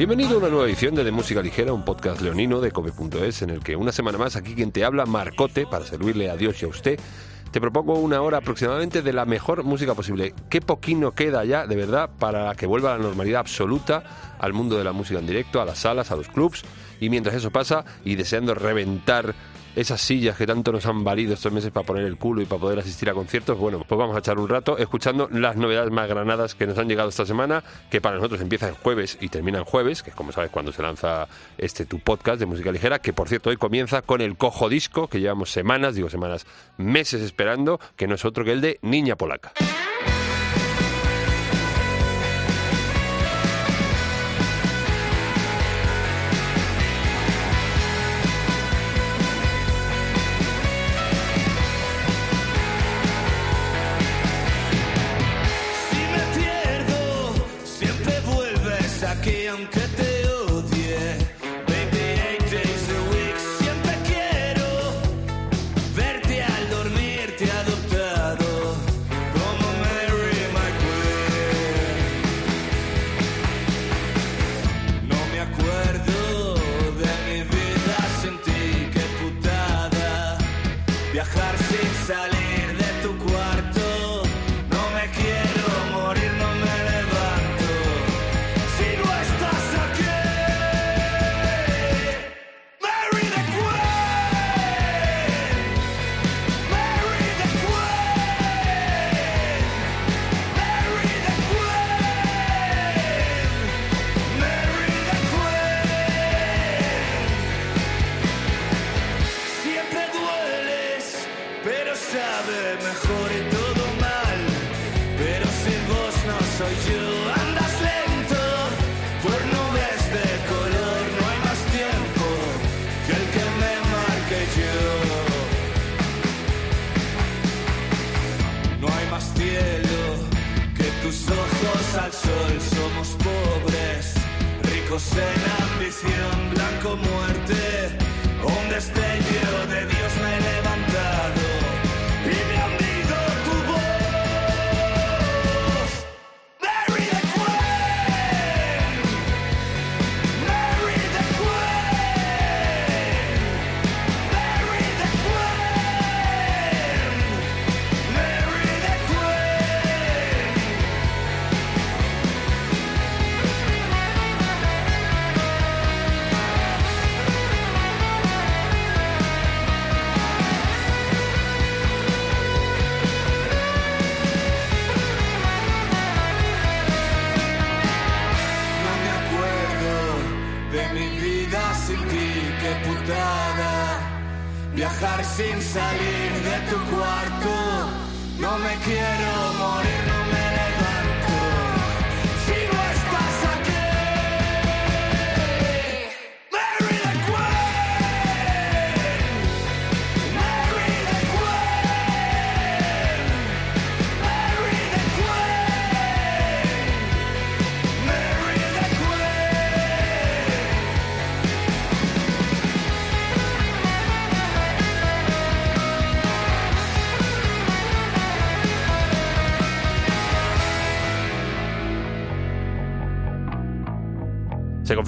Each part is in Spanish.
Bienvenido a una nueva edición de De Música Ligera, un podcast leonino de cope.es en el que una semana más aquí quien te habla, Marcote, para servirle a Dios y a usted, te propongo una hora aproximadamente de la mejor música posible. Qué poquino queda ya, de verdad, para que vuelva la normalidad absoluta al mundo de la música en directo, a las salas, a los clubs. Y mientras eso pasa, y deseando reventar esas sillas que tanto nos han valido estos meses para poner el culo y para poder asistir a conciertos, bueno, pues vamos a echar un rato escuchando las novedades más granadas que nos han llegado esta semana, que para nosotros empiezan jueves y terminan jueves, que es como sabes cuando se lanza este tu podcast de música ligera, que por cierto hoy comienza con el cojo disco, que llevamos semanas, digo semanas, meses esperando, que no es otro que el de Niña Polaca.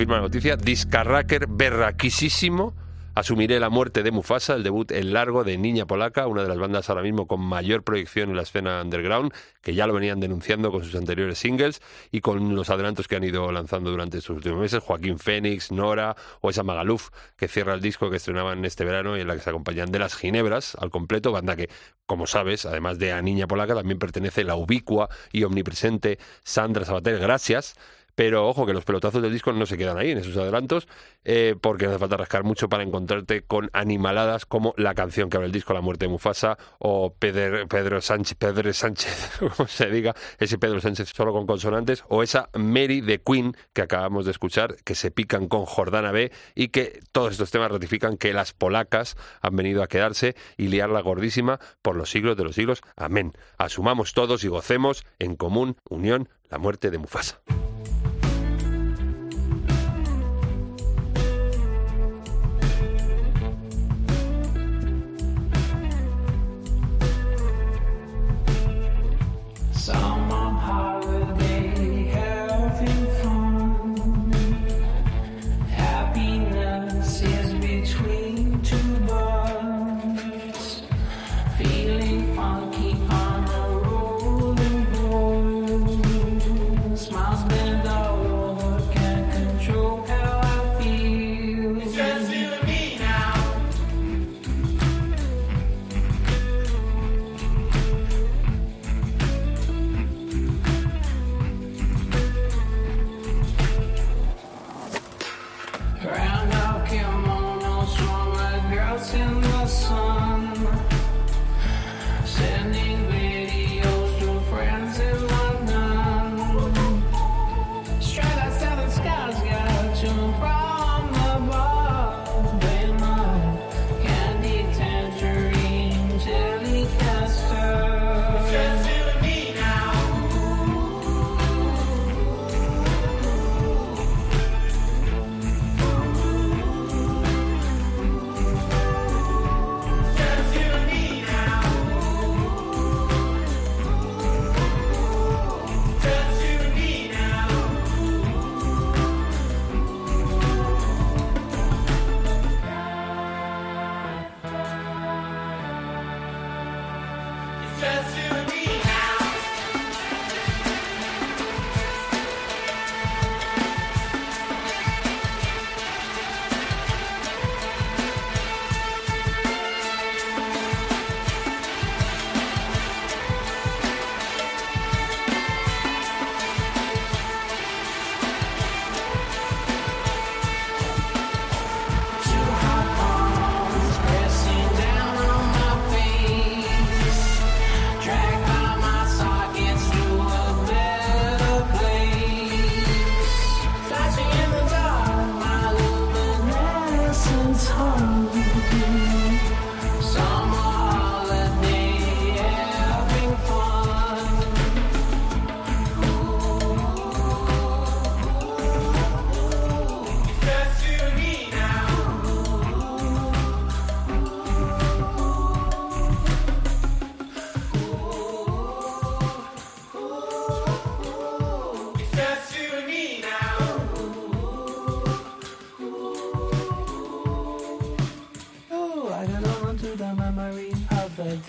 Confirma la noticia. Discarracker berraquisísimo. Asumiré la muerte de Mufasa, el debut en largo de Niña Polaca, una de las bandas ahora mismo con mayor proyección en la escena underground, que ya lo venían denunciando con sus anteriores singles y con los adelantos que han ido lanzando durante estos últimos meses, Joaquín Fénix, Nora o esa Magaluf, que cierra el disco que estrenaban este verano y en la que se acompañan de las Ginebras al completo, banda que, como sabes, además de a Niña Polaca, también pertenece la ubicua y omnipresente Sandra Sabater, gracias pero ojo que los pelotazos del disco no se quedan ahí en esos adelantos, eh, porque no hace falta rascar mucho para encontrarte con animaladas como la canción que abre el disco La muerte de Mufasa o Pedro, Pedro Sánchez, Pedro Sánchez, como se diga, ese Pedro Sánchez solo con consonantes, o esa Mary de Queen que acabamos de escuchar, que se pican con Jordana B y que todos estos temas ratifican que las polacas han venido a quedarse y liarla gordísima por los siglos de los siglos. Amén. Asumamos todos y gocemos en común unión la muerte de Mufasa. song.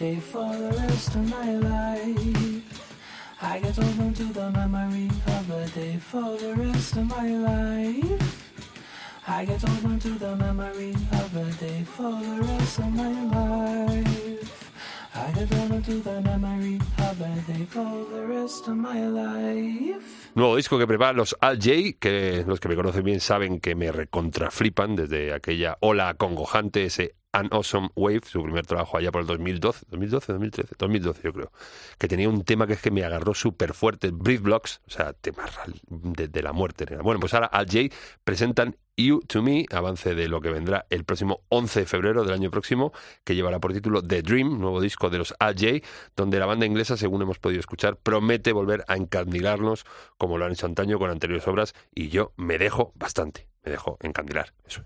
Day for the rest of my life. I get on to the memory of a day for the rest of my life. I get on to the memory of a day for the rest of my life. I get on to the memory of a day for the rest of my life. Nuevo disco que prepara los Al J, que los que me conocen bien saben que me recontraflipan desde aquella ola acongojante, ese An Awesome Wave, su primer trabajo allá por el 2012, 2012, 2013, 2012 yo creo, que tenía un tema que es que me agarró súper fuerte, Breath Blocks, o sea, tema real de, la muerte. Bueno, pues ahora Al J presentan You to Me, avance de lo que vendrá el próximo 11 de febrero del año próximo, que llevará por título The Dream, nuevo disco de los Al J, donde la banda inglesa, según hemos podido escuchar, promete volver a encandilarnos como lo han hecho antaño con anteriores obras, y yo me dejo bastante, me dejo encandilar. Eso.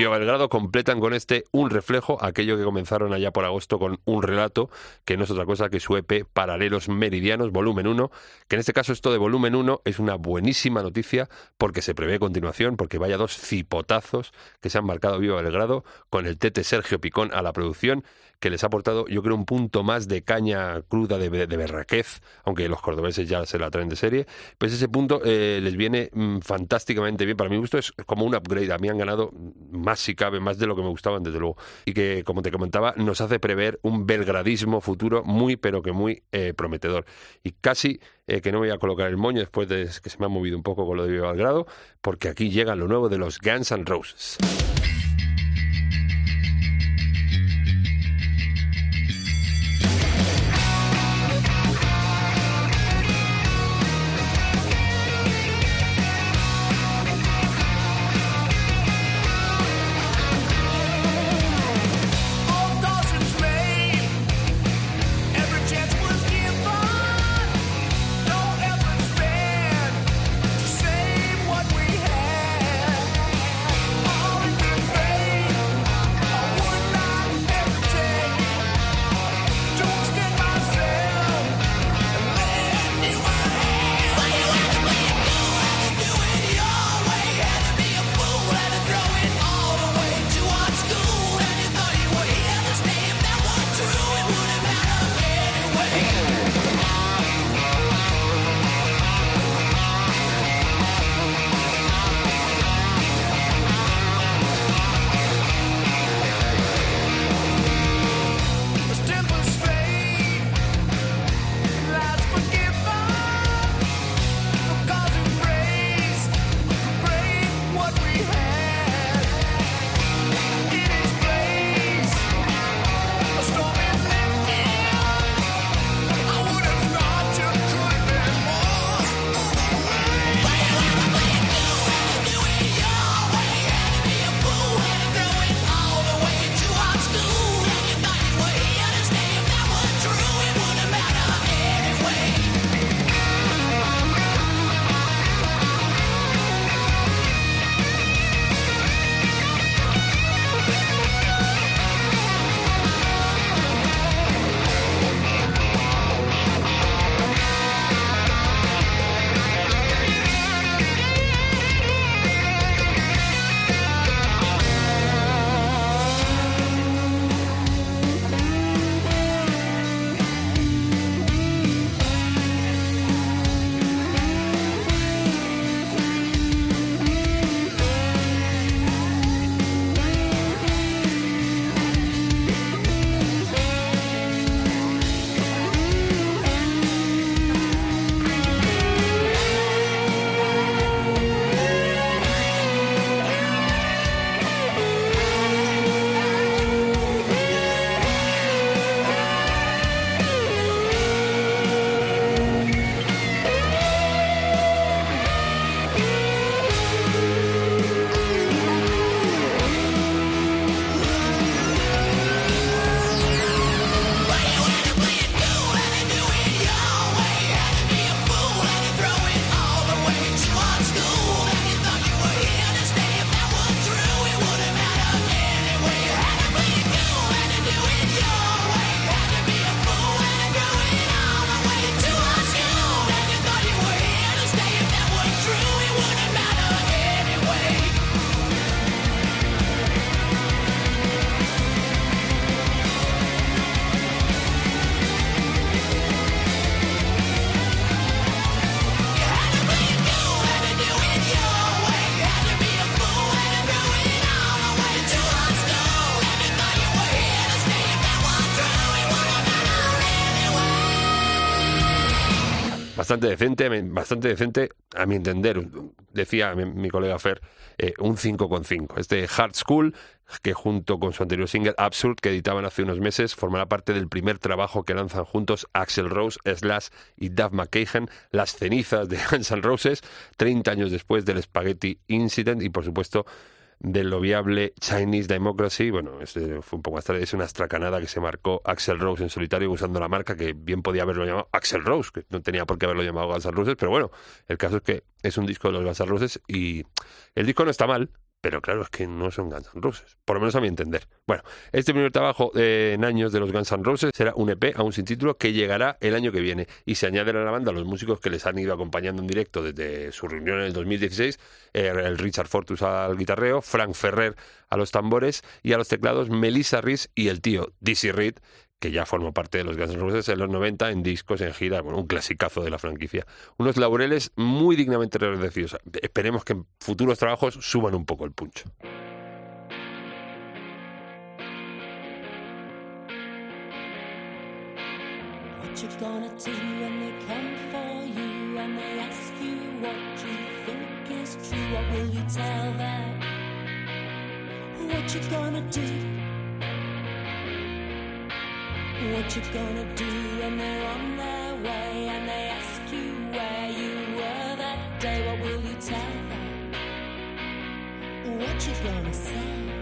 Viva Belgrado completan con este un reflejo, aquello que comenzaron allá por agosto con un relato, que no es otra cosa que su EP Paralelos Meridianos, volumen 1, que en este caso esto de volumen 1 es una buenísima noticia porque se prevé continuación, porque vaya dos cipotazos que se han marcado Viva Belgrado con el tete Sergio Picón a la producción que les ha aportado, yo creo, un punto más de caña cruda de, de berraquez, aunque los cordobeses ya se la traen de serie, pues ese punto eh, les viene mm, fantásticamente bien. Para mi gusto es como un upgrade. A mí han ganado más si cabe, más de lo que me gustaban, desde luego. Y que, como te comentaba, nos hace prever un belgradismo futuro muy, pero que muy eh, prometedor. Y casi eh, que no voy a colocar el moño después de que se me ha movido un poco con lo de Belgrado, porque aquí llega lo nuevo de los Guns N' Roses. Bastante decente, bastante decente a mi entender, decía mi, colega Fer, eh, un 5,5. Este Hard School, que junto con su anterior single Absurd, que editaban hace unos meses, formará parte del primer trabajo que lanzan juntos Axel Rose, Slash y Duff McKagan, Las cenizas de Guns N' Roses, 30 años después del Spaghetti Incident y por supuesto de lo viable Chinese Democracy. Bueno, este fue un poco más tarde. Es una astracanada que se marcó Axel Rose en solitario usando la marca que bien podía haberlo llamado Axel Rose, que no tenía por qué haberlo llamado Guns N' Roses, pero bueno, el caso es que es un disco de los Guns N' Roses y el disco no está mal, pero claro, es que no son Guns N' Roses, por lo menos a mi entender. Bueno, este primer trabajo eh, en años de los Guns N' Roses será un EP aún sin título que llegará el año que viene y se añaden a la banda los músicos que les han ido acompañando en directo desde su reunión en el 2016, eh, el Richard Fortus al guitarreo, Frank Ferrer a los tambores y a los teclados Melissa Rees y el tío Dizzy Reed, que ya formó parte de los Guns N' Roses en los 90 en discos, en gira, bueno, un clasicazo de la franquicia. Unos laureles muy dignamente agradecidos. Esperemos que en futuros trabajos suban un poco el puncho. What you gonna do when they're on their way and they ask you where you were that day? What will you tell them? What you gonna say?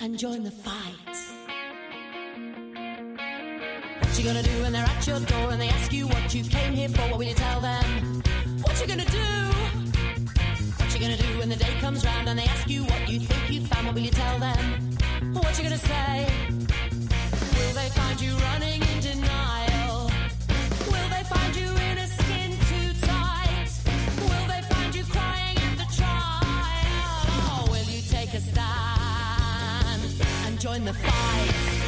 And join the fight? What you gonna do when they're at your door and they ask you what you came here for? What will you tell them? What you gonna do? What you gonna do when the day comes round and they ask you what you think you found? What will you tell them? What you gonna say? Will they find you running in denial? Join the fight?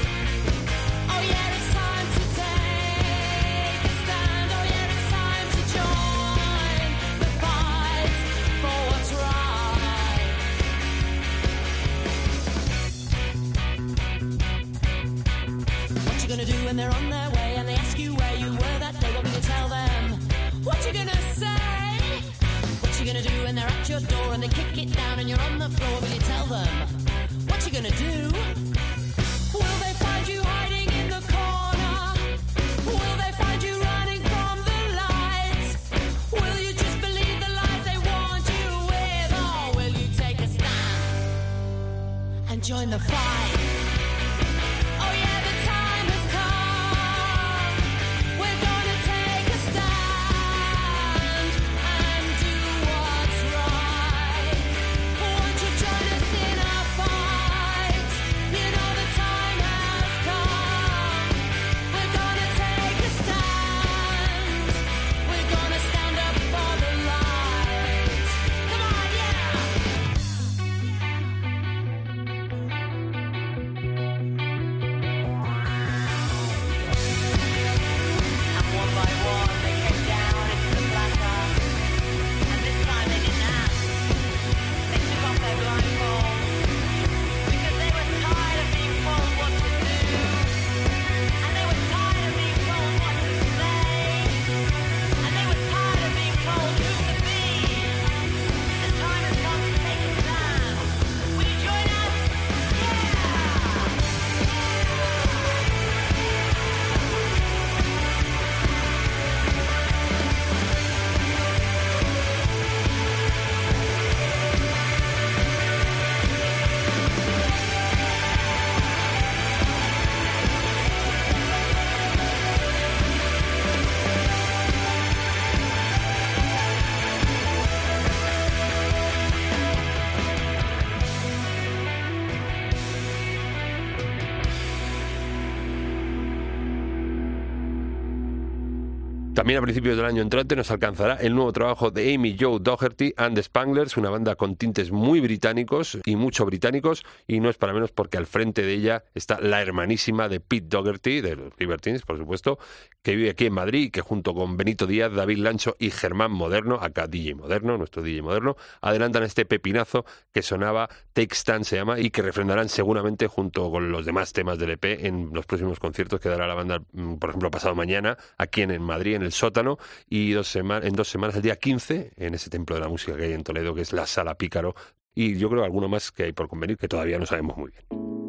También a principios del año entrante nos alcanzará el nuevo trabajo de Amy Joe Doherty and the Spanglers, una banda con tintes muy británicos y mucho británicos, y no es para menos porque al frente de ella está la hermanísima de Pete Doherty, de los Libertines, por supuesto, que vive aquí en Madrid y que junto con Benito Díaz, David Lancho y Germán Moderno, acá DJ Moderno, nuestro DJ Moderno, adelantan este pepinazo que sonaba Take Stand se llama y que refrendarán seguramente junto con los demás temas del EP en los próximos conciertos que dará la banda, mm, por ejemplo, pasado mañana aquí en, Madrid, en el sótano, y dos en dos semanas, el día 15, en ese templo de la música que hay en Toledo, que es la Sala Pícaro, y yo creo alguno más que hay por convenir que todavía no sabemos muy bien.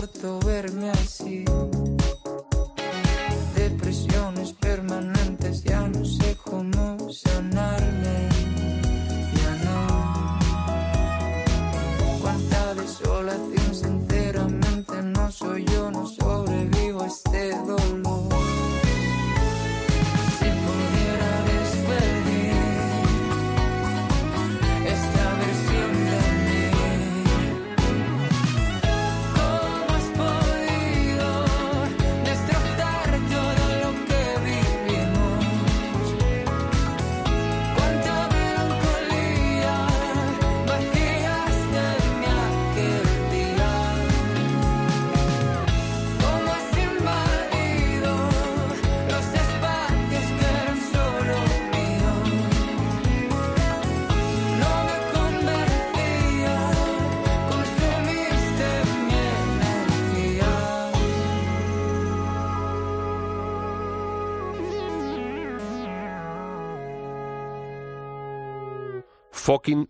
Soporto verme así.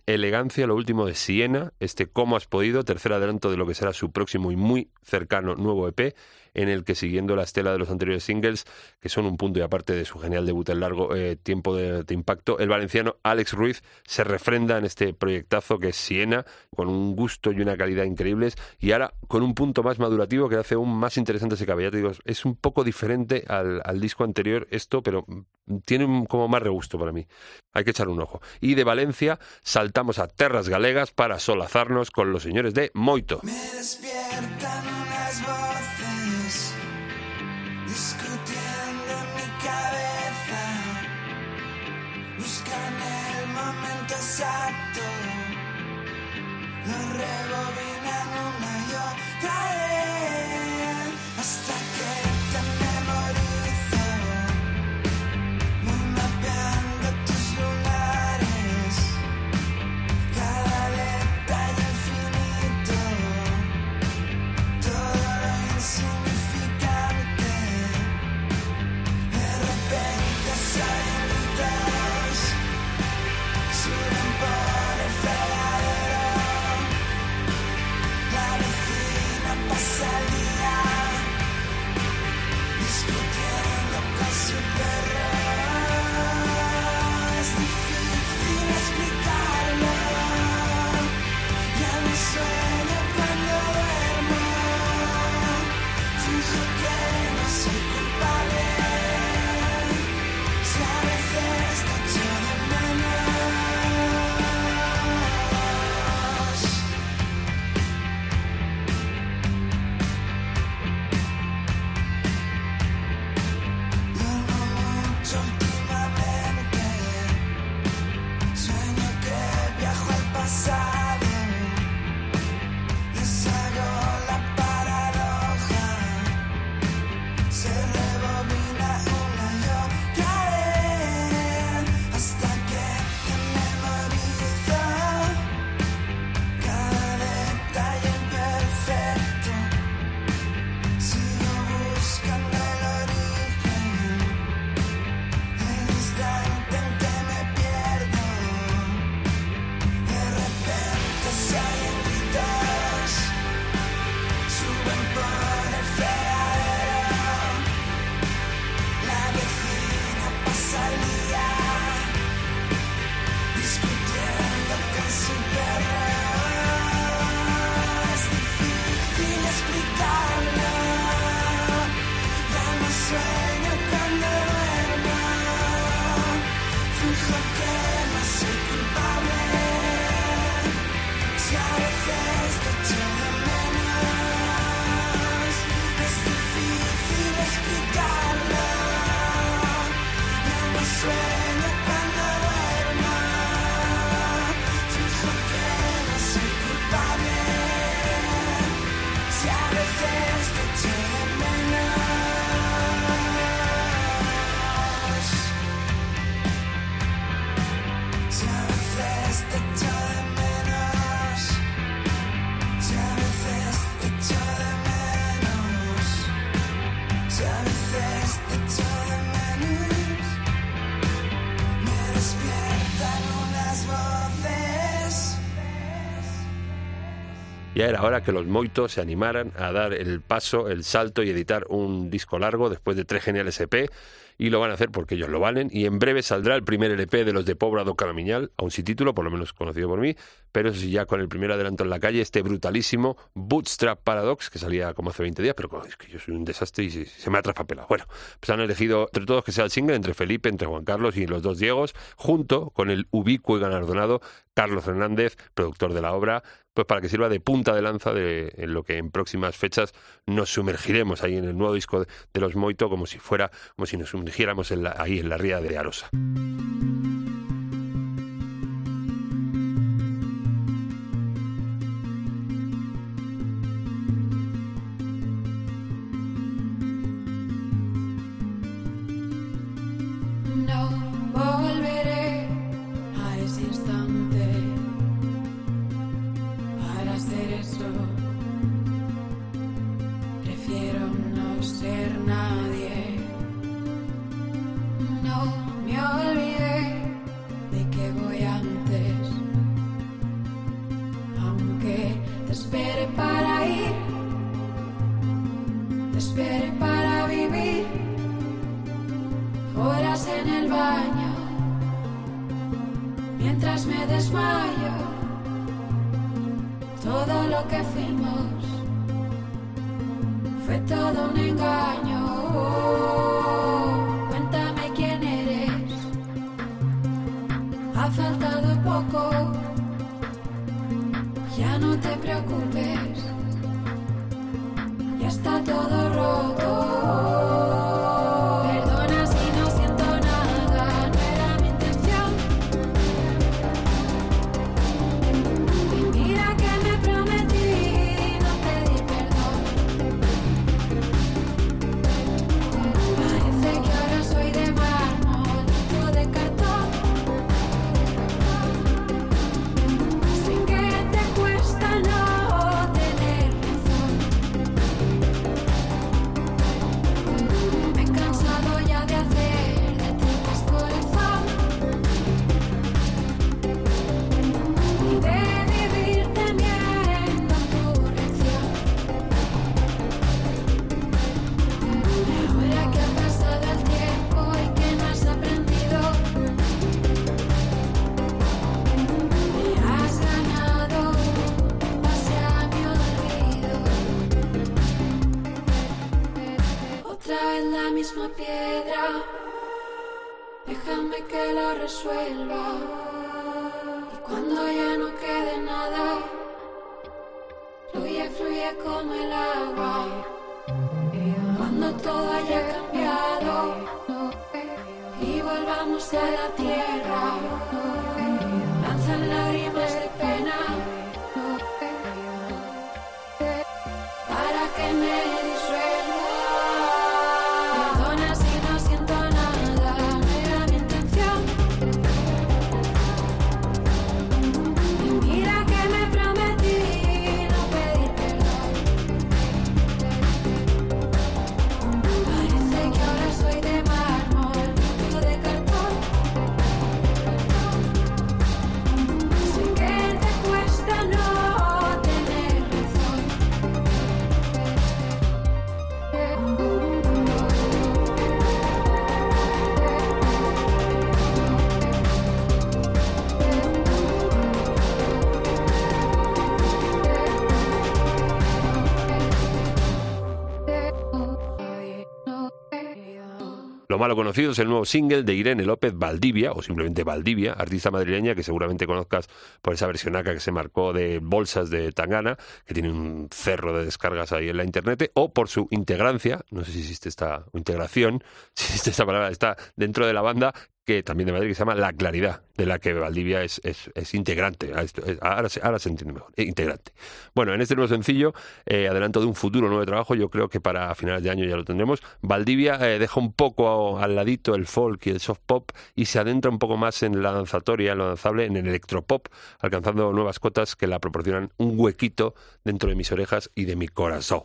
Elegancia, lo último de Siena, este Cómo has podido, tercer adelanto de lo que será su próximo y muy cercano nuevo EP, en el que siguiendo la estela de los anteriores singles, que son un punto y aparte de su genial debut en largo eh, tiempo de, impacto, el valenciano Alex Ruiz se refrenda en este proyectazo que es Siena, con un gusto y una calidad increíbles, y ahora con un punto más madurativo que hace aún más interesante ese caballete. Digo, es un poco diferente al, disco anterior esto, pero tiene un- como más regusto para mí. Hay que echar un ojo. Y de Valencia saltamos a Terras Galegas para solazarnos con los señores de Moito. Lo rebobinan Ya era hora que los Moitos se animaran a dar el paso, el salto y editar un disco largo después de tres geniales EP. Y lo van a hacer porque ellos lo valen. Y en breve saldrá el primer LP de los de Pobra do Caramiñal, aún sin título, por lo menos conocido por mí. Pero eso sí, ya con el primer adelanto en la calle, este brutalísimo Bootstrap Paradox, que salía como hace 20 días, pero es que yo soy un desastre y se me ha traspapelado. Bueno, pues han elegido entre todos que sea el single, entre Felipe, entre Juan Carlos y los dos Diegos, junto con el ubicuo y galardonado Carlos Hernández, productor de la obra, pues para que sirva de punta de lanza de en lo que en próximas fechas nos sumergiremos ahí en el nuevo disco de, los Moito como si fuera como si nos sumergiéramos ahí en la ría de Arosa. La misma piedra, déjame que lo resuelva. Y cuando ya no quede nada, fluye, fluye como el agua. Cuando todo haya cambiado y volvamos a la tierra, malo conocido es el nuevo single de Irene López Valdivia, o simplemente Valdivia, artista madrileña que seguramente conozcas por esa versionaca que se marcó de bolsas de Tangana, que tiene un cerro de descargas ahí en la internet, o por su integrancia, no sé si existe esta integración, si existe esta palabra, está dentro de la banda que también de Madrid que se llama La Claridad, de la que Valdivia es, es, integrante. Ah, Ahora, se- ahora se entiende mejor, eh, integrante. Bueno, en este nuevo sencillo, eh, adelanto de un futuro nuevo trabajo, yo creo que para finales de año ya lo tendremos. Valdivia eh, deja un poco al ladito el folk y el soft pop y se adentra un poco más en la danzatoria, en lo danzable, en el electropop, alcanzando nuevas cotas que la proporcionan un huequito dentro de mis orejas y de mi corazón.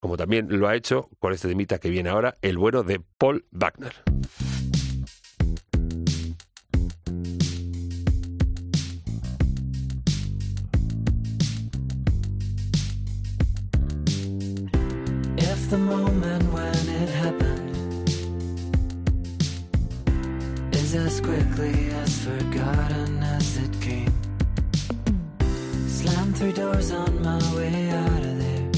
Como también lo ha hecho con este temita que viene ahora, el bueno de Paul Wagner. Quickly as forgotten as it came, slammed three doors on my way out of there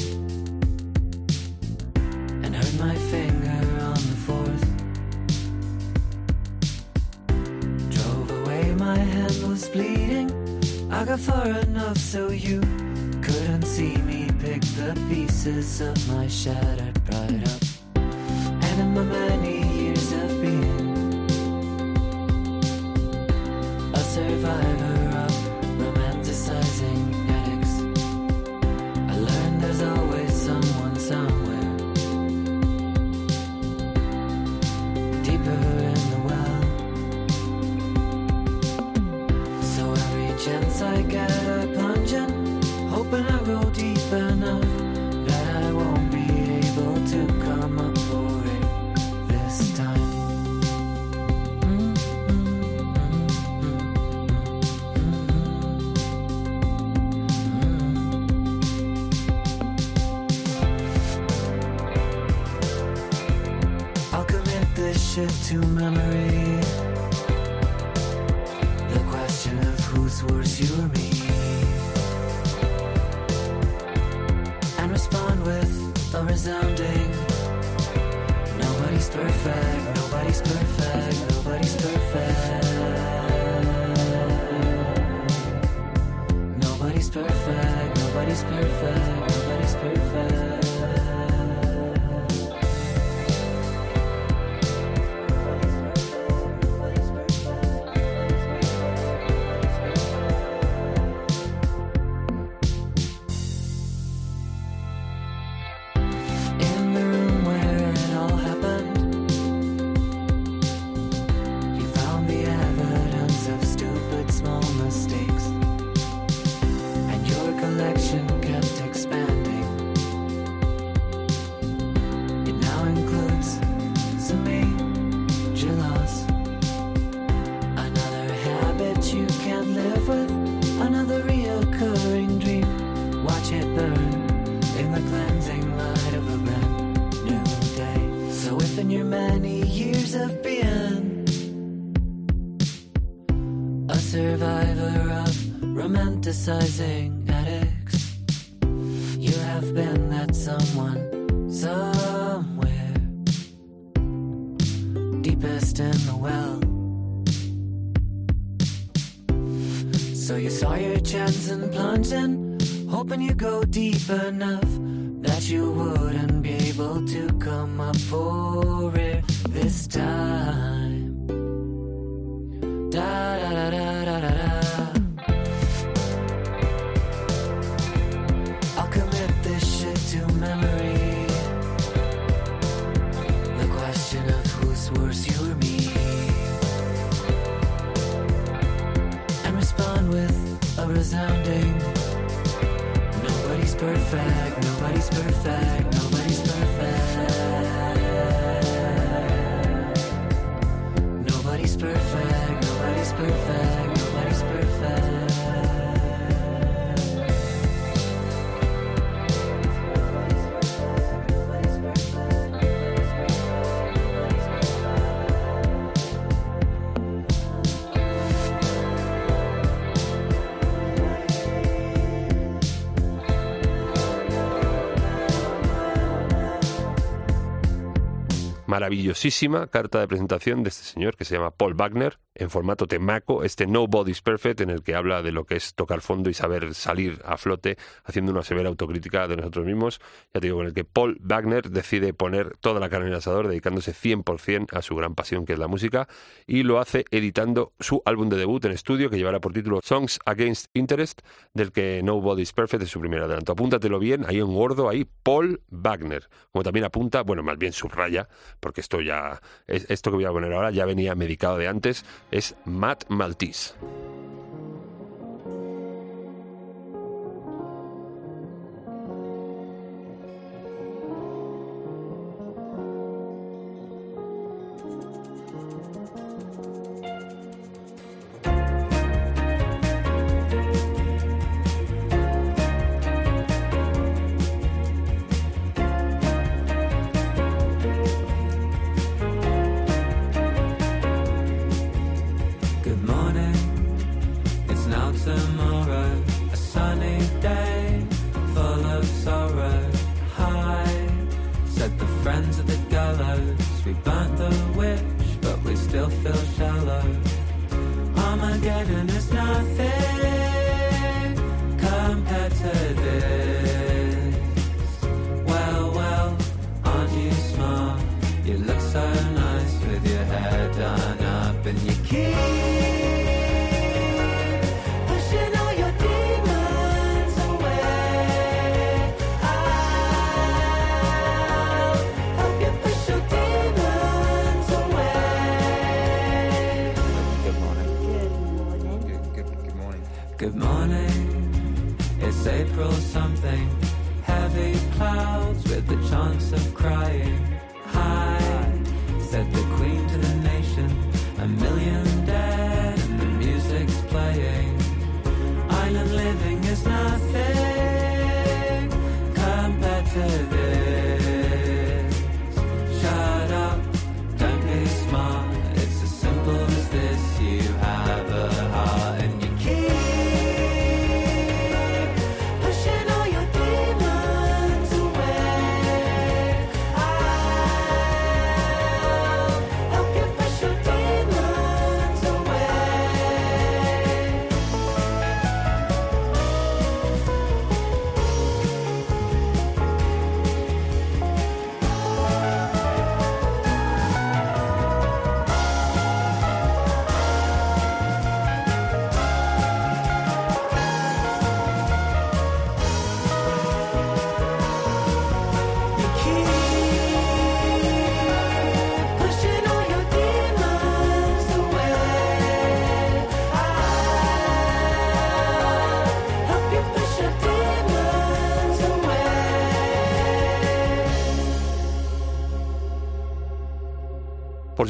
and hurt my finger on the fourth. Drove away, my hand was bleeding. I got far enough so you couldn't see me pick the pieces of my shattered pride up. And in my many nobody's perfect, nobody's perfect. maravillosísima carta de presentación de este señor que se llama Paul Wagner, en formato temaco, este Nobody's Perfect, en el que habla de lo que es tocar fondo y saber salir a flote, haciendo una severa autocrítica de nosotros mismos, ya te digo, en el que Paul Wagner decide poner toda la carne en el asador, dedicándose 100% a su gran pasión que es la música, y lo hace editando su álbum de debut en estudio, que llevará por título Songs Against Interest, del que Nobody's Perfect es su primer adelanto. Apúntatelo bien, ahí en gordo, ahí Paul Wagner, como también apunta, bueno, más bien subraya, porque esto ya, esto que voy a poner ahora ya venía medicado de antes, es Matt Maltese. king.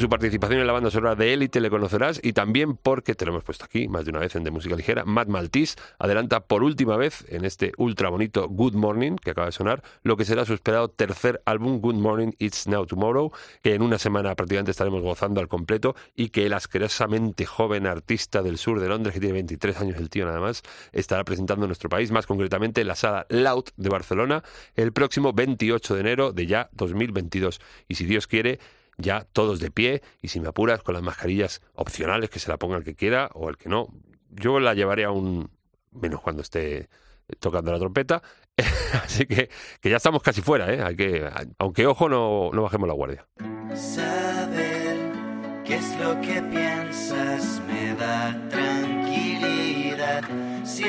Su participación en la banda sonora de Élite le conocerás y también porque, te lo hemos puesto aquí más de una vez en De Música Ligera, Matt Maltese adelanta por última vez en este ultra bonito Good Morning que acaba de sonar lo que será su esperado tercer álbum Good Morning It's Now Tomorrow que en una semana prácticamente estaremos gozando al completo y que el asquerosamente joven artista del sur de Londres que tiene 23 años el tío nada más estará presentando en nuestro país, más concretamente en la sala Loud de Barcelona el próximo 28 de enero de ya 2022 y si Dios quiere ya todos de pie y si me apuras con las mascarillas opcionales que se la ponga el que quiera o el que no. Yo la llevaré aún menos cuando esté tocando la trompeta. Así que, que ya estamos casi fuera, ¿eh? Hay que, aunque ojo, no, no bajemos la guardia. Saber qué es lo que piensas me da tranquilidad. Si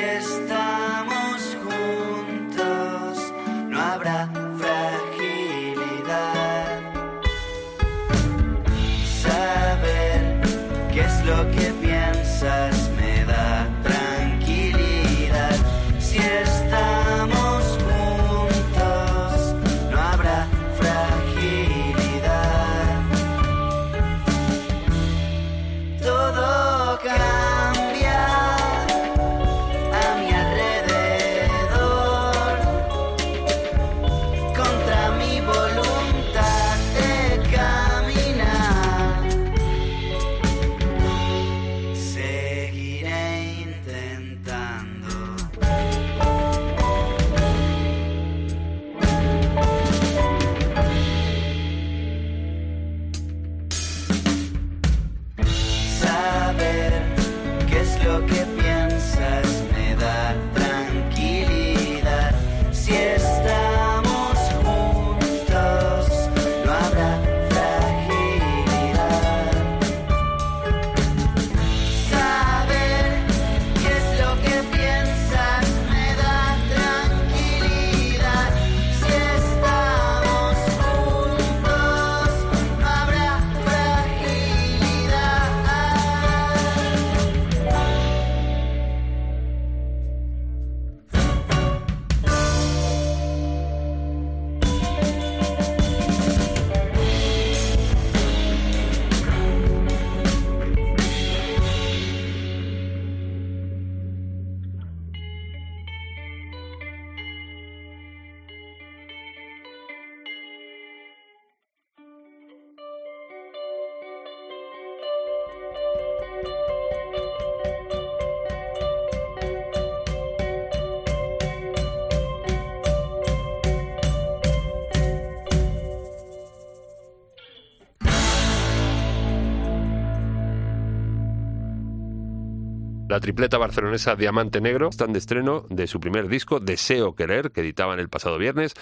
La tripleta barcelonesa Diamante Negro están de estreno de su primer disco, Deseo Querer, que editaban el pasado viernes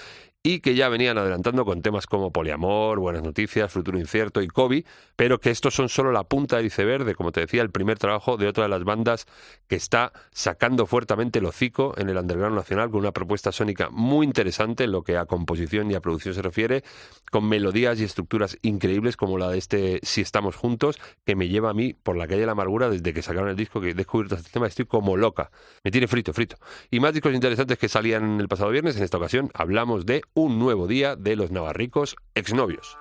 y que ya venían adelantando con temas como Poliamor, Buenas Noticias, Futuro Incierto y Kobe, pero que estos son solo la punta del iceberg de, como te decía, el primer trabajo de otra de las bandas que está sacando fuertemente el hocico en el underground nacional con una propuesta sónica muy interesante en lo que a composición y a producción se refiere, con melodías y estructuras increíbles como la de este Si estamos juntos, que me lleva a mí por la calle de la amargura desde que sacaron el disco que he descubierto este tema, estoy como loca. Me tiene frito, frito. Y más discos interesantes que salían el pasado viernes, en esta ocasión hablamos de Un nuevo día de los navarricos exnovios.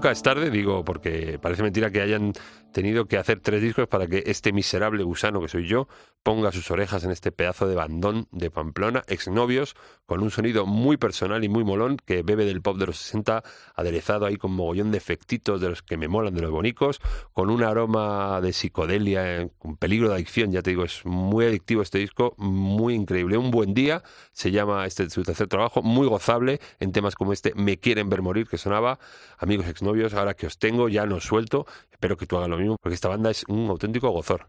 Nunca es tarde, digo, porque parece mentira que hayan tenido que hacer tres discos para que este miserable gusano que soy yo ponga sus orejas en este pedazo de bandón de Pamplona, exnovios, con un sonido muy personal y muy molón que bebe del pop de los 60, aderezado ahí con mogollón de efectitos de los que me molan, de los bonicos, con un aroma de psicodelia, eh, con peligro de adicción, ya te digo, es muy adictivo este disco, muy increíble. Un buen día, se llama este su tercer trabajo, muy gozable en temas como este Me quieren ver morir, que sonaba, amigos exnovios, ahora que os tengo, ya no os suelto, espero que tú hagas lo porque esta banda es un auténtico gozor.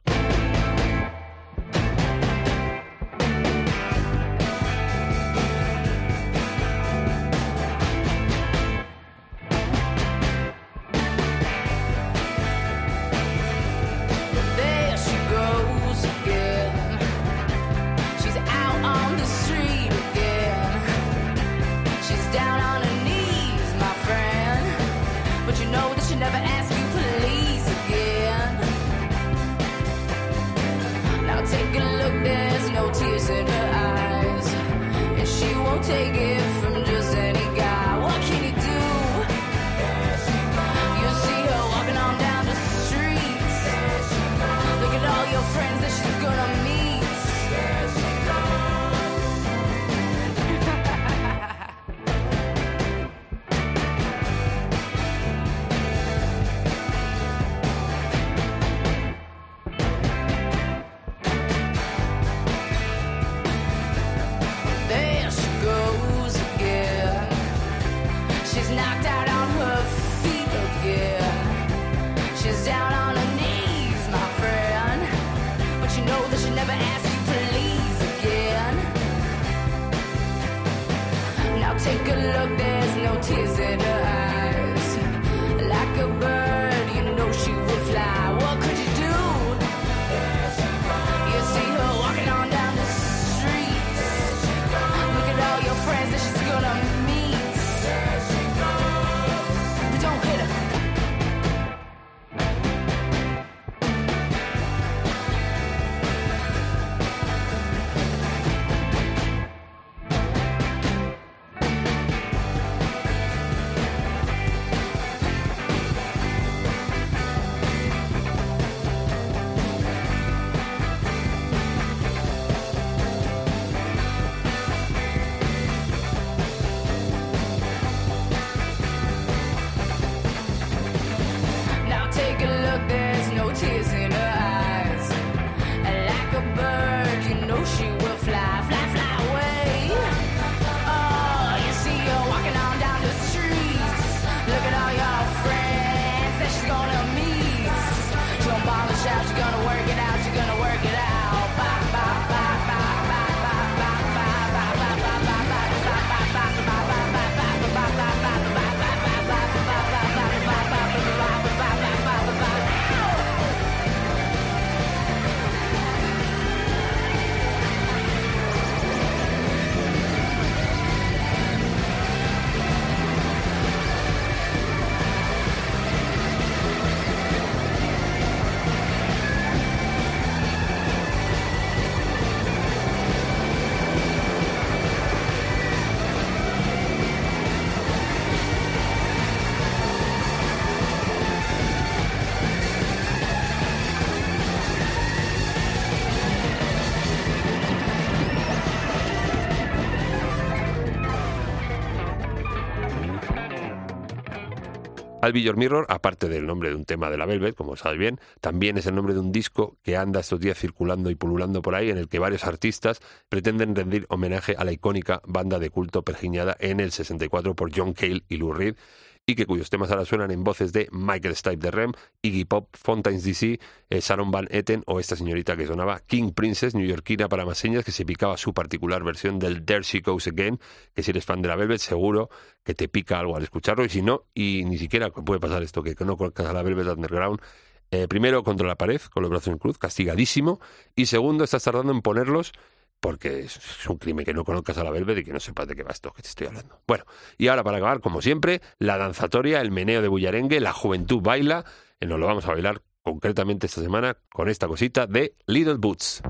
Your Mirror, aparte del nombre de un tema de la Velvet, como sabes bien, también es el nombre de un disco que anda estos días circulando y pululando por ahí, en el que varios artistas pretenden rendir homenaje a la icónica banda de culto pergiñada en el 64 por John Cale y Lou Reed, y que cuyos temas ahora suenan en voces de Michael Stipe de Rem, Iggy Pop, Fontaines DC, eh, Sharon Van Etten o esta señorita que sonaba King Princess, neoyorquina para más señas, que se picaba su particular versión del There She Goes Again, que si eres fan de la Velvet seguro que te pica algo al escucharlo, y si no, y ni siquiera puede pasar esto, que no conozcas a la Velvet Underground, eh, primero contra la pared, con los brazos en cruz, castigadísimo, y segundo, estás tardando en ponerlos porque es un crimen que no conozcas a la Velvet y que no sepas de qué va esto que te estoy hablando. Bueno, y ahora para acabar, como siempre, la danzatoria, el meneo de bullarengue, la juventud baila, y nos lo vamos a bailar concretamente esta semana con esta cosita de Little Boots.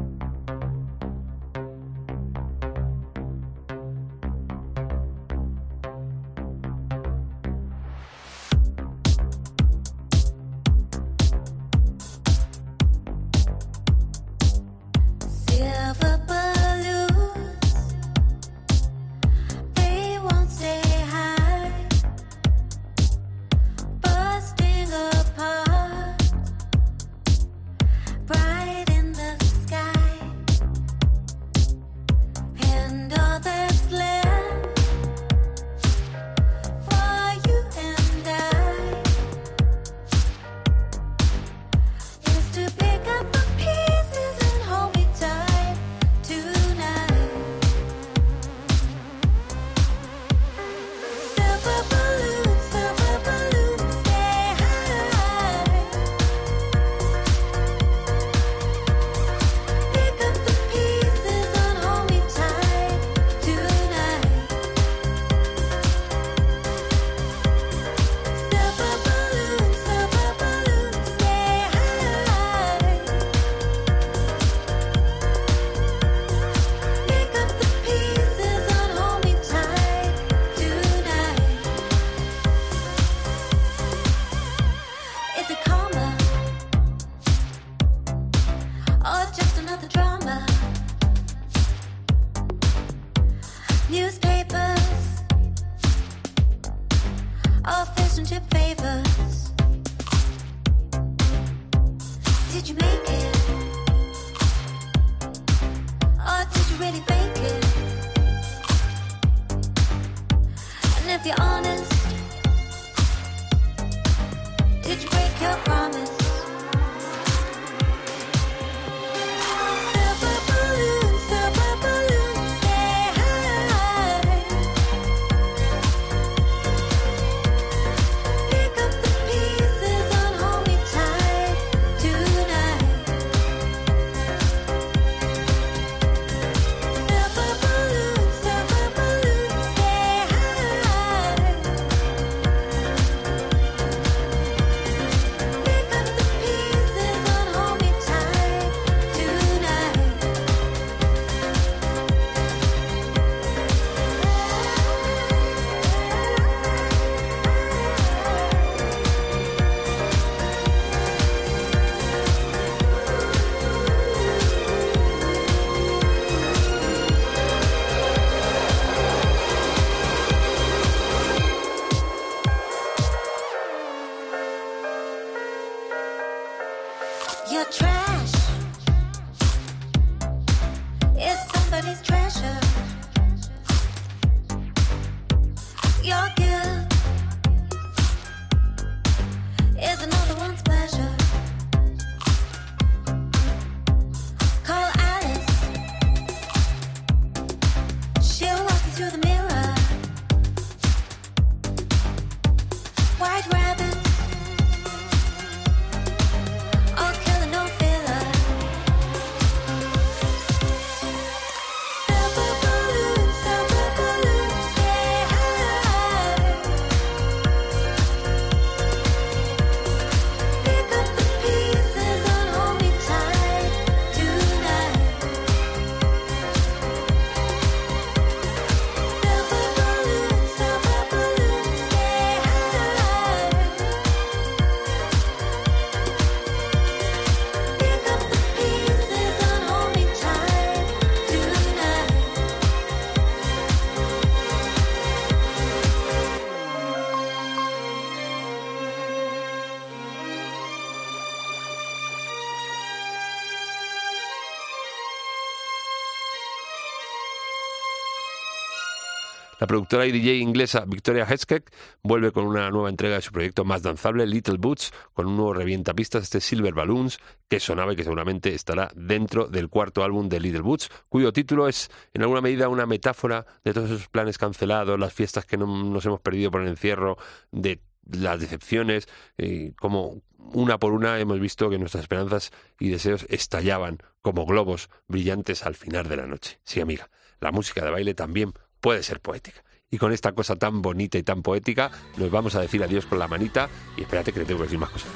Productora y DJ inglesa Victoria Heskek vuelve con una nueva entrega de su proyecto más danzable, Little Boots, con un nuevo revientapistas, este Silver Balloons, que sonaba y que seguramente estará dentro del cuarto álbum de Little Boots, cuyo título es en alguna medida una metáfora de todos esos planes cancelados, las fiestas que no- nos hemos perdido por el encierro, de las decepciones, eh, como una por una hemos visto que nuestras esperanzas y deseos estallaban como globos brillantes al final de la noche. Sí, amiga, la música de baile también puede ser poética. Y con esta cosa tan bonita y tan poética, nos vamos a decir adiós con la manita y espérate que le tengo que decir más cosas.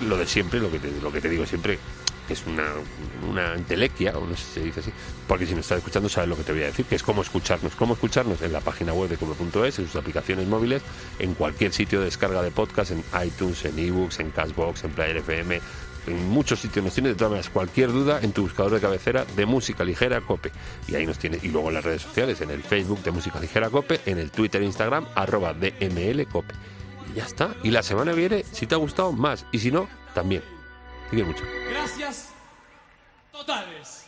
Lo de siempre, lo que te, digo siempre, es una, una o no sé si se dice así, porque si me estás escuchando sabes lo que te voy a decir, que es cómo escucharnos. Cómo escucharnos en la página web de Cube.es, en sus aplicaciones móviles, en cualquier sitio de descarga de podcast, en iTunes, en ebooks, en Cashbox, en Player FM, en muchos sitios nos tienes de todas maneras cualquier duda en tu buscador de cabecera de música ligera cope y ahí nos tienes y luego en las redes sociales en el Facebook de música ligera cope en el Twitter e Instagram arroba dml cope ya está. Y la semana viene si te ha gustado más. Y si no también. Te quiero mucho. Gracias totales.